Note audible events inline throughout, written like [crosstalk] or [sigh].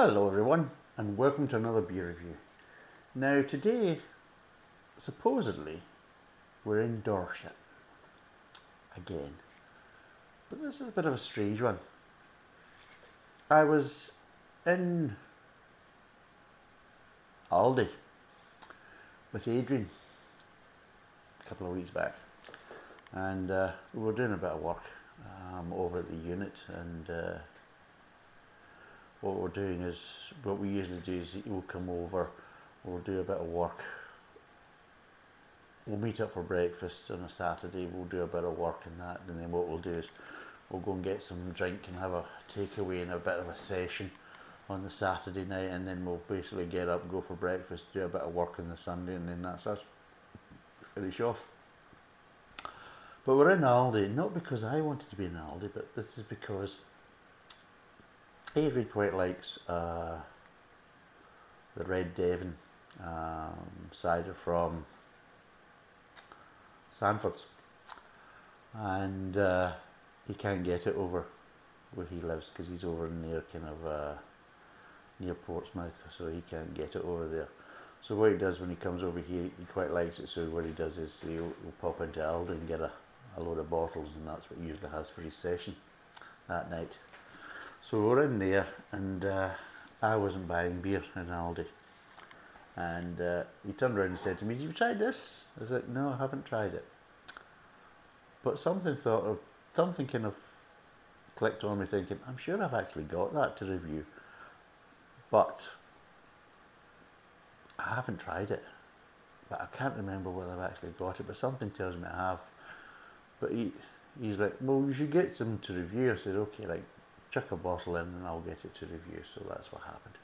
Hello, everyone, and welcome to another beer review. Now, today, supposedly, we're in Dorset again, but this is a bit of a strange one. I was in Aldi with Adrian a couple of weeks back, and uh, we were doing a bit of work um, over at the unit, and uh, what we're doing is what we usually do is we'll come over, we'll do a bit of work. We'll meet up for breakfast on a Saturday. We'll do a bit of work and that, and then what we'll do is we'll go and get some drink and have a takeaway and a bit of a session on the Saturday night, and then we'll basically get up, go for breakfast, do a bit of work on the Sunday, and then that's us. Finish off. But we're in Aldi, not because I wanted to be in Aldi, but this is because Avery quite likes uh, the Red Devon um, cider from Sandford's, and uh, he can't get it over where he lives because he's over near kind of uh, near Portsmouth, so he can't get it over there. So what he does when he comes over here, he quite likes it. So what he does is he'll, he'll pop into Aldi and get a, a load of bottles, and that's what he usually has for his session that night. So we're in there, and uh, I wasn't buying beer in Aldi. And uh, he turned around and said to me, "Have you tried this?" I was like, "No, I haven't tried it." But something thought of something kind of clicked on me, thinking, "I'm sure I've actually got that to review, but I haven't tried it. But I can't remember whether I've actually got it. But something tells me I have." But he he's like, "Well, you should get some to review." I said, "Okay, like." Chuck a bottle in and I'll get it to review. So that's what happened.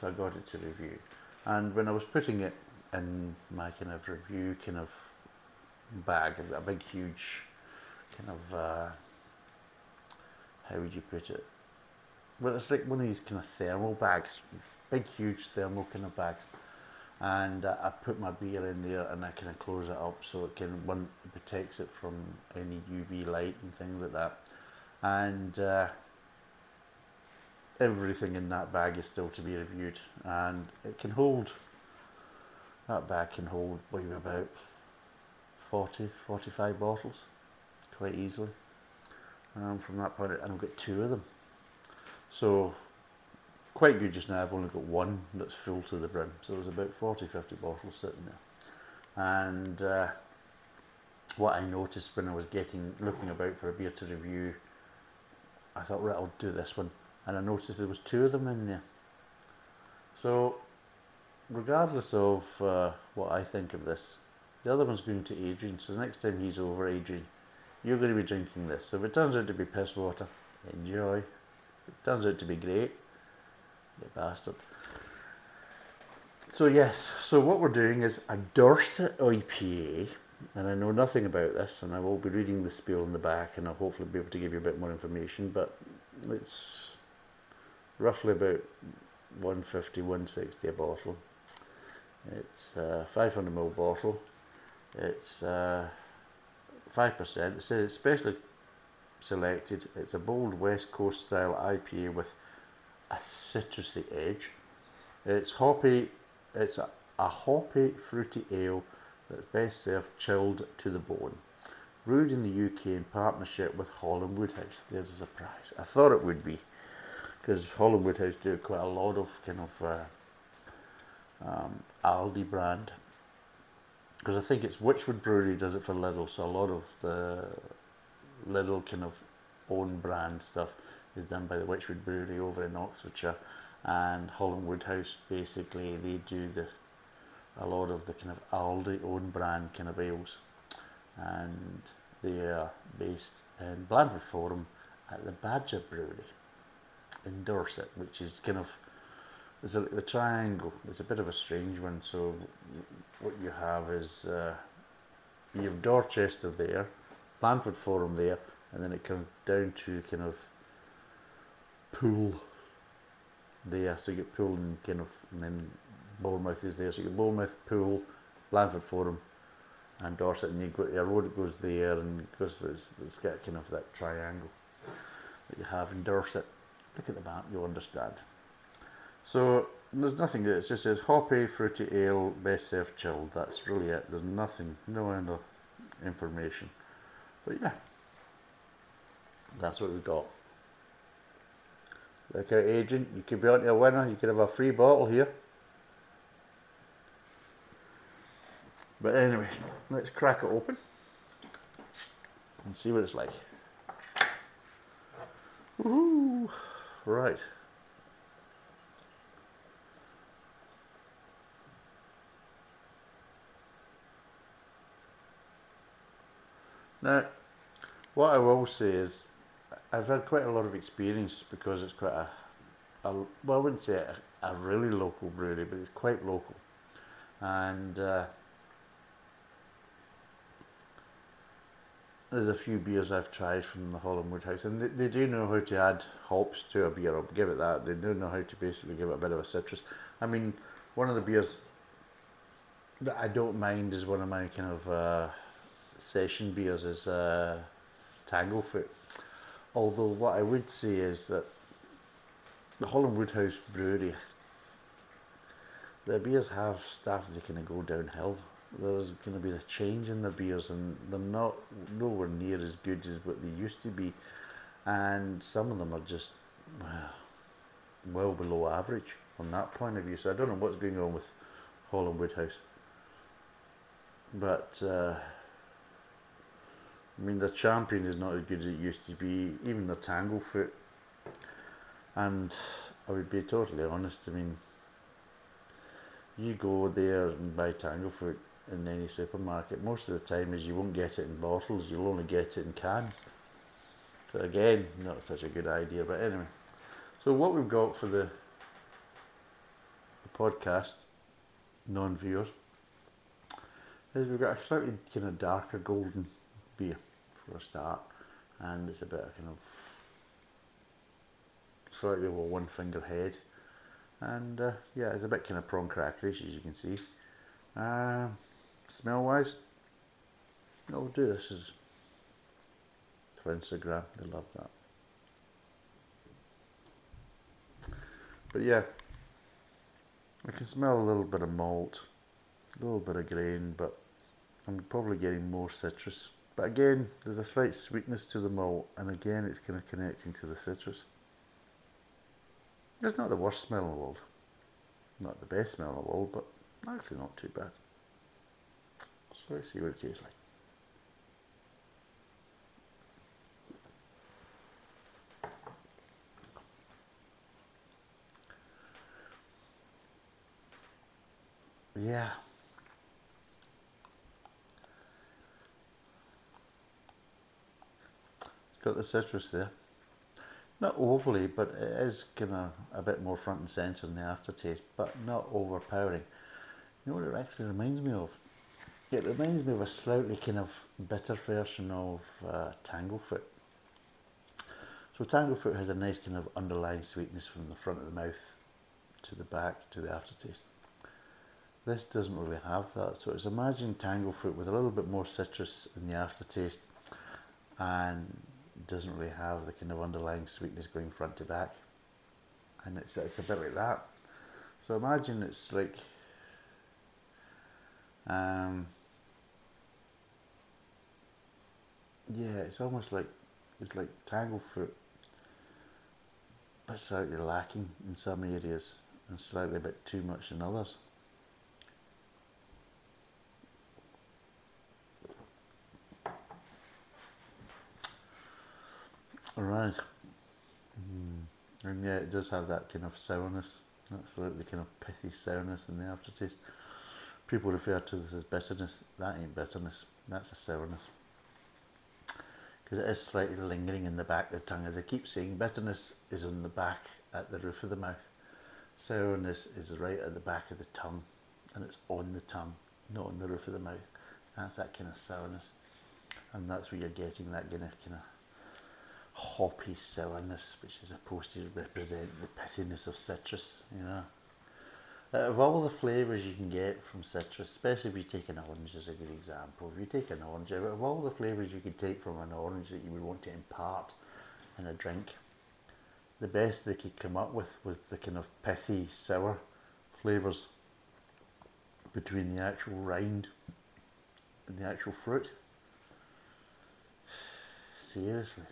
So I got it to review. And when I was putting it in my kind of review kind of bag, a big huge kind of, uh, how would you put it? Well, it's like one of these kind of thermal bags, big huge thermal kind of bags. And uh, I put my beer in there and I kind of close it up so it can, one, it protects it from any UV light and things like that. And uh, everything in that bag is still to be reviewed and it can hold that bag can hold maybe about 40 45 bottles quite easily. Um, from that point and I've got two of them. So quite good just now I've only got one that's full to the brim so there's about 40 50 bottles sitting there. And uh, what I noticed when I was getting looking about for a beer to review I thought right I'll do this one and I noticed there was two of them in there. So, regardless of uh, what I think of this, the other one's going to Adrian. So the next time he's over, Adrian, you're going to be drinking this. So if it turns out to be piss water, enjoy. If it turns out to be great, you bastard. So yes, so what we're doing is a Dorset IPA, and I know nothing about this, and I will be reading the spiel in the back, and I'll hopefully be able to give you a bit more information. But it's roughly about 150, 160 a bottle. It's a 500 ml bottle. It's uh, 5%. It says it's specially selected. It's a bold West Coast style IPA with a citrusy edge. It's hoppy. It's a, a hoppy, fruity ale that's best served chilled to the bone. Brewed in the UK in partnership with Hall & Woodhouse. There's a surprise. I thought it would be because Hall & Woodhouse do quite a lot of kind of uh, um, Aldi brand. Because I think it's Wychwood Brewery does it for Lidl, so a lot of the Lidl kind of own brand stuff is done by the Wychwood Brewery over in Oxfordshire, and Hall & Woodhouse basically they do the a lot of the kind of Aldi own brand kind of ales, and they are based in Blandford Forum at the Badger Brewery in Dorset, which is kind of there's a, the triangle. It's a bit of a strange one. So what you have is uh, you have Dorchester there, Blandford Forum there, and then it comes down to kind of Poole there. So you get Poole and kind of and then Bournemouth is there. So you get Bournemouth, Poole, Blandford Forum, and Dorset, and you got a road that goes there, and because there's, there's got kind of that triangle that you have in Dorset. Look at the map, you'll understand. So there's nothing. It just says hoppy, fruity ale, best served chilled. That's really it. There's nothing, no other information. But yeah, that's what we got. Like Adrian, you could be on to a winner. You could have a free bottle here. But anyway, let's crack it open and see what it's like. Woohoo! Right. Now, what I will say is, I've had quite a lot of experience because it's quite a, a well, I wouldn't say a, a really local brewery, but it's quite local, and uh, there's a few beers I've tried from the Hall & Woodhouse, and they, they do know how to add hops to a beer. I'll give it that. They do know how to basically give it a bit of a citrus. I mean, one of the beers that I don't mind is one of my kind of uh, session beers is uh, Tanglefoot. Although what I would say is that the Hall & Woodhouse Brewery, their beers have started to kind of go downhill there's going to be a change in the beers and they're not nowhere near as good as what they used to be. And some of them are just well, [sighs] well below average from that point of view. So I don't know what's going on with Hall & Woodhouse but uh, I mean the champion is not as good as it used to be even the Tanglefoot and I would be totally honest I mean you go there and buy Tanglefoot in any supermarket. Most of the time is you won't get it in bottles, you'll only get it in cans. So again, not such a good idea, but anyway. So what we've got for the, the podcast, non-viewers, is we've got a slightly kind of darker golden beer for a start, and it's a bit of kind of slightly over one finger head, and uh, yeah, it's a bit kind of prawn crackerish as you can see. Uh, smell wise, I'll do this is for Instagram. They love that. But yeah, I can smell a little bit of malt, a little bit of grain, but I'm probably getting more citrus. But again, there's a slight sweetness to the malt, and again, it's kind of connecting to the citrus. It's not the worst smell in the world. Not the best smell in the world, but actually not too bad. Let's see what it tastes like. Yeah. Got the citrus there. Not overly, but it is kind of a bit more front and centre in the aftertaste, but not overpowering. You know what it actually reminds me of? It reminds me of a slightly kind of bitter version of uh, Tanglefoot. So Tanglefoot has a nice kind of underlying sweetness from the front of the mouth to the back to the aftertaste. This doesn't really have that. So it's imagine Tanglefoot with a little bit more citrus in the aftertaste and doesn't really have the kind of underlying sweetness going front to back. And it's, it's a bit like that. So imagine it's like um, yeah, it's almost like it's like Tanglefoot, but slightly lacking in some areas and slightly a bit too much in others. All right. Mm. And yeah, it does have that kind of sourness, absolutely kind of pithy sourness in the aftertaste. People refer to this as bitterness. That ain't bitterness. That's a sourness. Because it is slightly lingering in the back of the tongue. As I keep saying, bitterness is on the back at the roof of the mouth. Sourness is right at the back of the tongue. And it's on the tongue, not on the roof of the mouth. That's that kind of sourness. And that's where you're getting that kind of, kind of hoppy sourness, which is supposed to represent the pithiness of citrus, you know. Uh, of all the flavours you can get from citrus, especially if you take an orange as a good example, if you take an orange, of all the flavours you could take from an orange that you would want to impart in a drink, the best they could come up with was the kind of pithy, sour flavours between the actual rind and the actual fruit. [sighs] Seriously.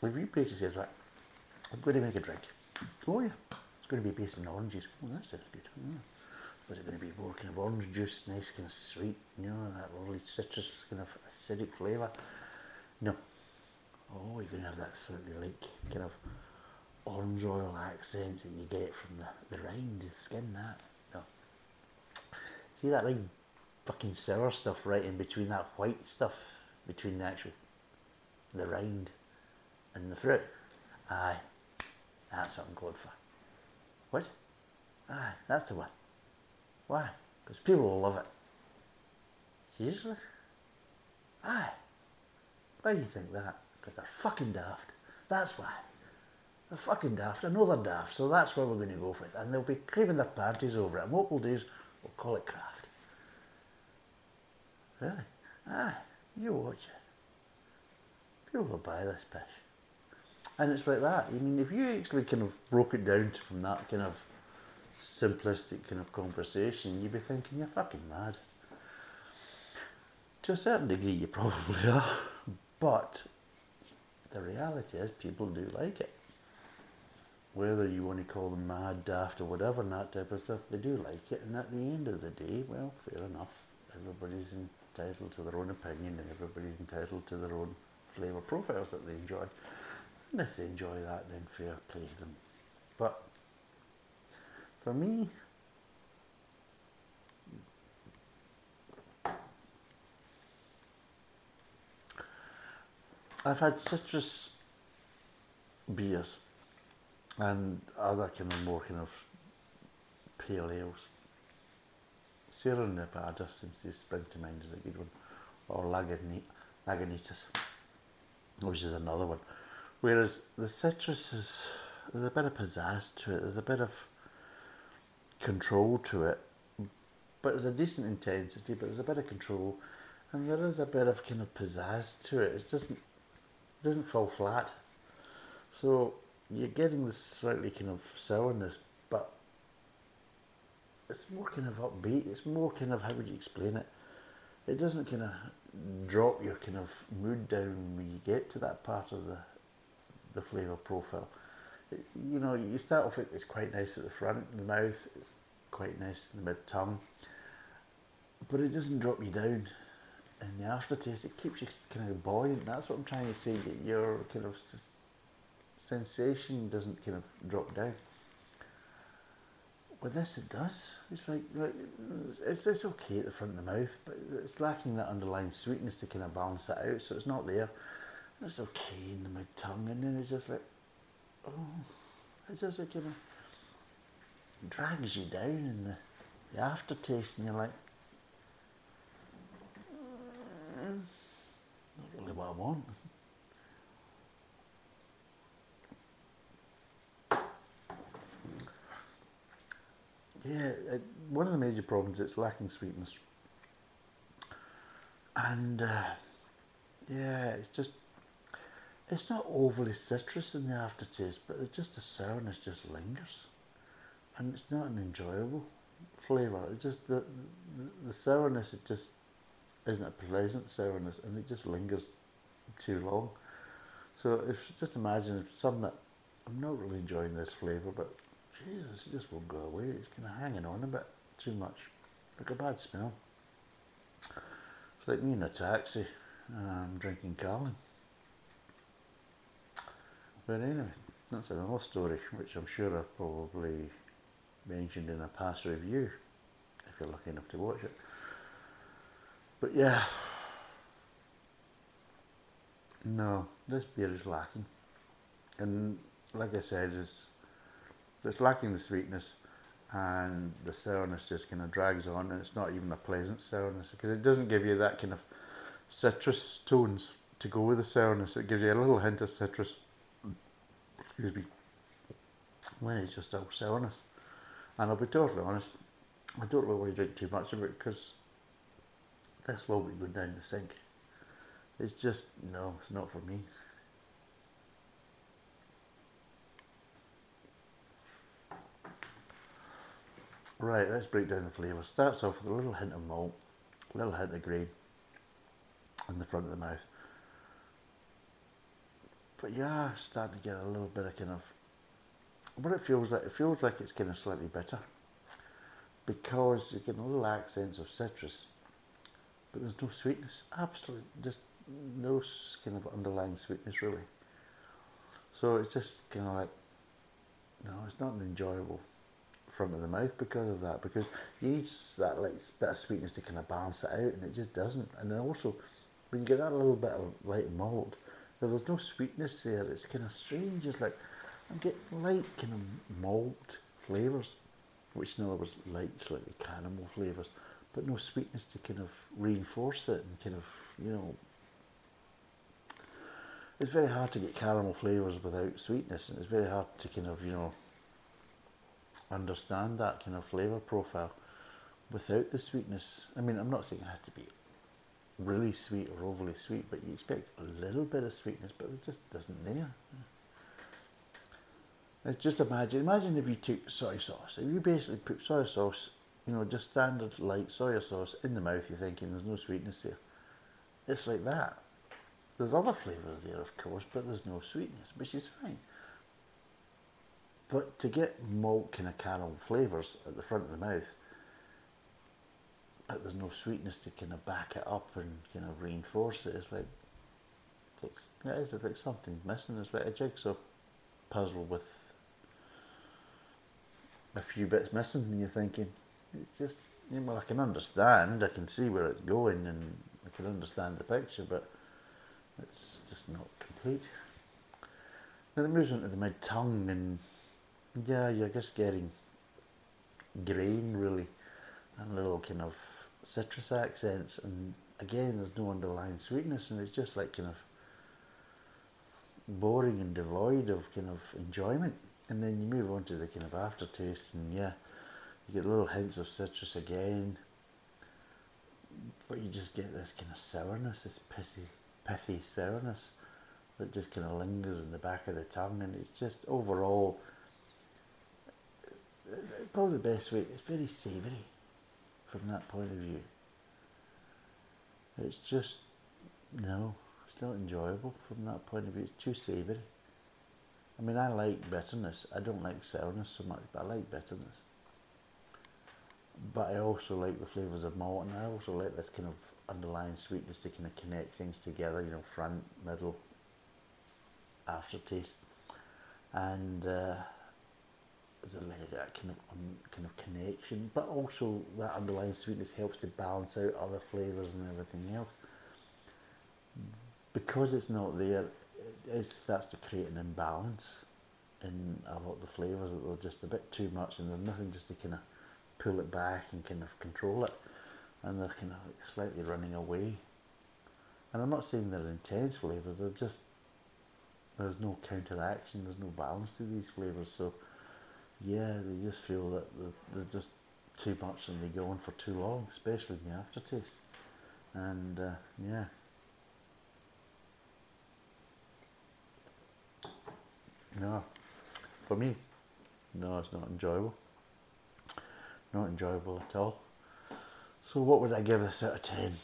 Like if you basically says, right, I'm going to make a drink. Oh yeah, it's going to be based on oranges. Oh, that sounds good. Mm. Was it going to be more kind of orange juice, nice kind of sweet, you know, that lovely citrus kind of acidic flavour? No. Oh, you're going to have that slightly like kind of orange oil accent that you get from the, the rind, the skin, that. No. See that like fucking sour stuff right in between that white stuff, between the actual, the rind and the fruit? Aye, that's what I'm going for. What? Ah, that's the one. Why? Because people will love it. Seriously? Aye. Why do you think that? Because they're fucking daft. That's why. They're fucking daft. I know they're daft, so that's where we're going to go with. And they'll be craving their panties over it. And what we'll do is we'll call it craft. Really? Aye. You watch it. People will buy this pish. And it's like that. I mean, if you actually kind of broke it down from that kind of simplistic kind of conversation, you'd be thinking you're fucking mad. To a certain degree, you probably [laughs] are, but the reality is people do like it. Whether you want to call them mad, daft, or whatever, and that type of stuff, they do like it. And at the end of the day, well, fair enough. Everybody's entitled to their own opinion, and everybody's entitled to their own flavour profiles that they enjoy. And if they enjoy that, then fair play to them. But for me, I've had citrus beers and other kind of more kind of pale ales. Sierra Nevada seems to spring to mind as a good one, or Lagunitas, which is another one. Whereas the citrus is, there's a bit of pizzazz to it, there's a bit of control to it, but there's a decent intensity, but there's a bit of control, and there is a bit of kind of pizzazz to it. It doesn't it doesn't fall flat. So you're getting this slightly kind of sourness, but it's more kind of upbeat. It's more kind of how would you explain it? It doesn't kind of drop your kind of mood down when you get to that part of the the flavour profile. You know, you start off, with it's quite nice at the front, the mouth, it's quite nice in the mid tongue, but it doesn't drop you down. In the aftertaste, it keeps you kind of buoyant. That's what I'm trying to say. Your kind of sensation doesn't kind of drop down. With this, it does. It's like it's it's okay at the front of the mouth, but it's lacking that underlying sweetness to kind of balance that out. So it's not there. It's okay in my tongue, and then it's just like, oh, it just like, kind of drags you down in the, the aftertaste, and you're like, mm, not really what I want. Yeah, it, one of the major problems it's lacking sweetness. And uh, yeah, it's just it's not overly citrus in the aftertaste, but it's just the sourness just lingers, and it's not an enjoyable flavour. It just the, the the sourness it just isn't a pleasant sourness, and it just lingers too long. So if just imagine if something that I'm not really enjoying this flavour, but Jesus, it just won't go away. It's kind of hanging on a bit too much, like a bad smell. It's like me in a taxi, um, drinking Carling. But anyway, that's another story, which I'm sure I've probably mentioned in a past review, if you're lucky enough to watch it. But yeah, no, this beer is lacking. And like I said, it's, it's lacking the sweetness and the sourness just kind of drags on and it's not even a pleasant sourness because it doesn't give you that kind of citrus tones to go with the sourness. It gives you a little hint of citrus excuse me, when it's just all sourness. And I'll be totally honest, I don't really drink too much of it because this will be going down the sink. It's just, no, it's not for me. Right, let's break down the flavour. Starts off with a little hint of malt, a little hint of grain in the front of the mouth. But you are starting to get a little bit of kind of what it feels like. It feels like it's kind of slightly bitter because you're getting a little accents of citrus, but there's no sweetness. Absolutely, just no kind of underlying sweetness really. So it's just kind of like, no, it's not an enjoyable front of the mouth because of that. Because you need that like bit of sweetness to kind of balance it out, and it just doesn't. And then also, when you get that little bit of light malt, if was no sweetness there, it's kind of strange. It's like I'm getting light kind of malt flavours, which in other words light, slightly caramel flavours, but no sweetness to kind of reinforce it and kind of you know. It's very hard to get caramel flavours without sweetness, and it's very hard to kind of you know understand that kind of flavour profile without the sweetness. I mean, I'm not saying it has to be really sweet or overly sweet, but you expect a little bit of sweetness, but it just doesn't there. It's just imagine, imagine if you took soy sauce. If you basically put soy sauce, you know, just standard light soy sauce in the mouth, you're thinking there's no sweetness there. It's like that. There's other flavours there, of course, but there's no sweetness, which is fine. But to get malt kind of caramel flavours at the front of the mouth, there's no sweetness to kind of back it up and kind of reinforce it, it's like, it's, it is, it's like something's missing. It's like a jigsaw puzzle with a few bits missing, and you're thinking, it's just, you know, well, I can understand, I can see where it's going, and I can understand the picture, but it's just not complete. Then it moves into the mid tongue, and yeah, you're just getting grain really, and little kind of citrus accents, and again, there's no underlying sweetness, and it's just like kind of boring and devoid of kind of enjoyment. And then you move on to the kind of aftertaste, and yeah, you get little hints of citrus again, but you just get this kind of sourness, this pithy, pithy sourness that just kind of lingers in the back of the tongue, and it's just overall uh, probably the best way, it's very savoury from that point of view. It's just, no, it's not enjoyable from that point of view. It's too savoury. I mean, I like bitterness. I don't like sourness so much, but I like bitterness. But I also like the flavours of malt, and I also like this kind of underlying sweetness to kind of connect things together, you know, front, middle, aftertaste. And uh, there's a like that kind of kind of connection, but also that underlying sweetness helps to balance out other flavours and everything else. Because it's not there, it starts to create an imbalance in a lot of the flavours that they're just a bit too much, and there's nothing just to kind of pull it back and kind of control it, and they're kind of like slightly running away. And I'm not saying they're intense flavours; they're just there's no counteraction, there's no balance to these flavours, so yeah, they just feel that they're, just too much and they go on for too long, especially in the aftertaste. And uh, yeah. No, for me, no, it's not enjoyable. Not enjoyable at all. So, what would I give this out of 10?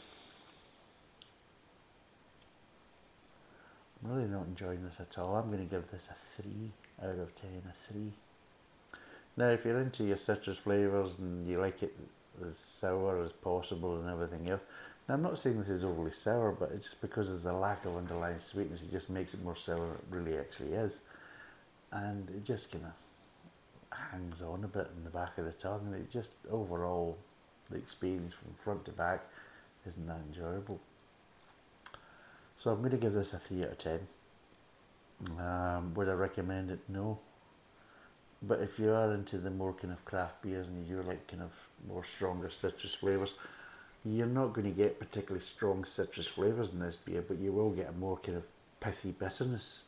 I'm really not enjoying this at all. I'm going to give this a 3 out of 10, a 3. Now, if you're into your citrus flavours and you like it as sour as possible and everything else, now I'm not saying this is overly sour, but it's just because there's a lack of underlying sweetness, it just makes it more sour than it really actually is. And it just kind of hangs on a bit in the back of the tongue, and it just overall, the experience from front to back isn't that enjoyable. So I'm going to give this a 3 out of 10. Um, would I recommend it? No. But if you are into the more kind of craft beers and you like kind of more stronger citrus flavours, you're not going to get particularly strong citrus flavours in this beer, but you will get a more kind of pithy bitterness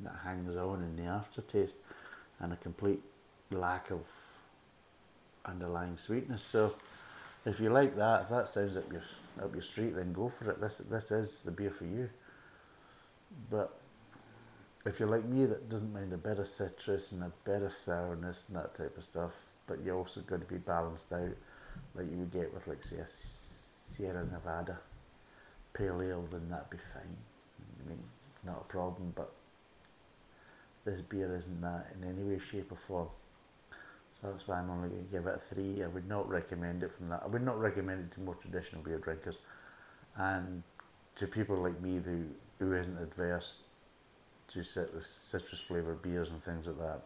that hangs on in the aftertaste and a complete lack of underlying sweetness. So if you like that, if that sounds up your up your street, then go for it. This this is the beer for you. But if you're like me that doesn't mind a bit of citrus and a bit of sourness and that type of stuff, but you're also going to be balanced out, like you would get with like say a Sierra Nevada pale ale, then that'd be fine. I mean, not a problem, but this beer isn't that in any way, shape or form. So that's why I'm only going to give it a three. I would not recommend it from that. I would not recommend it to more traditional beer drinkers. And to people like me who, who isn't adverse to citrus flavoured beers and things like that,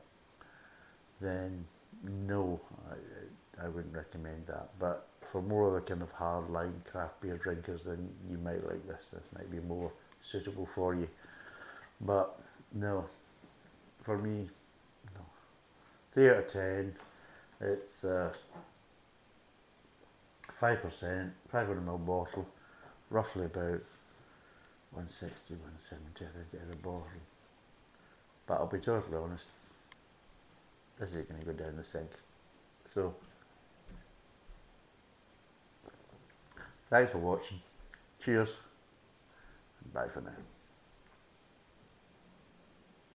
then no, I, I wouldn't recommend that. But for more of the kind of hard line craft beer drinkers, then you might like this. This might be more suitable for you. But no, for me, no. Three out of ten. It's uh, five percent, five hundred ml bottle, roughly about 160, 170 I think a bottle. But I'll be totally honest, this is going to go down the sink. So, thanks for watching. Cheers. Bye for now.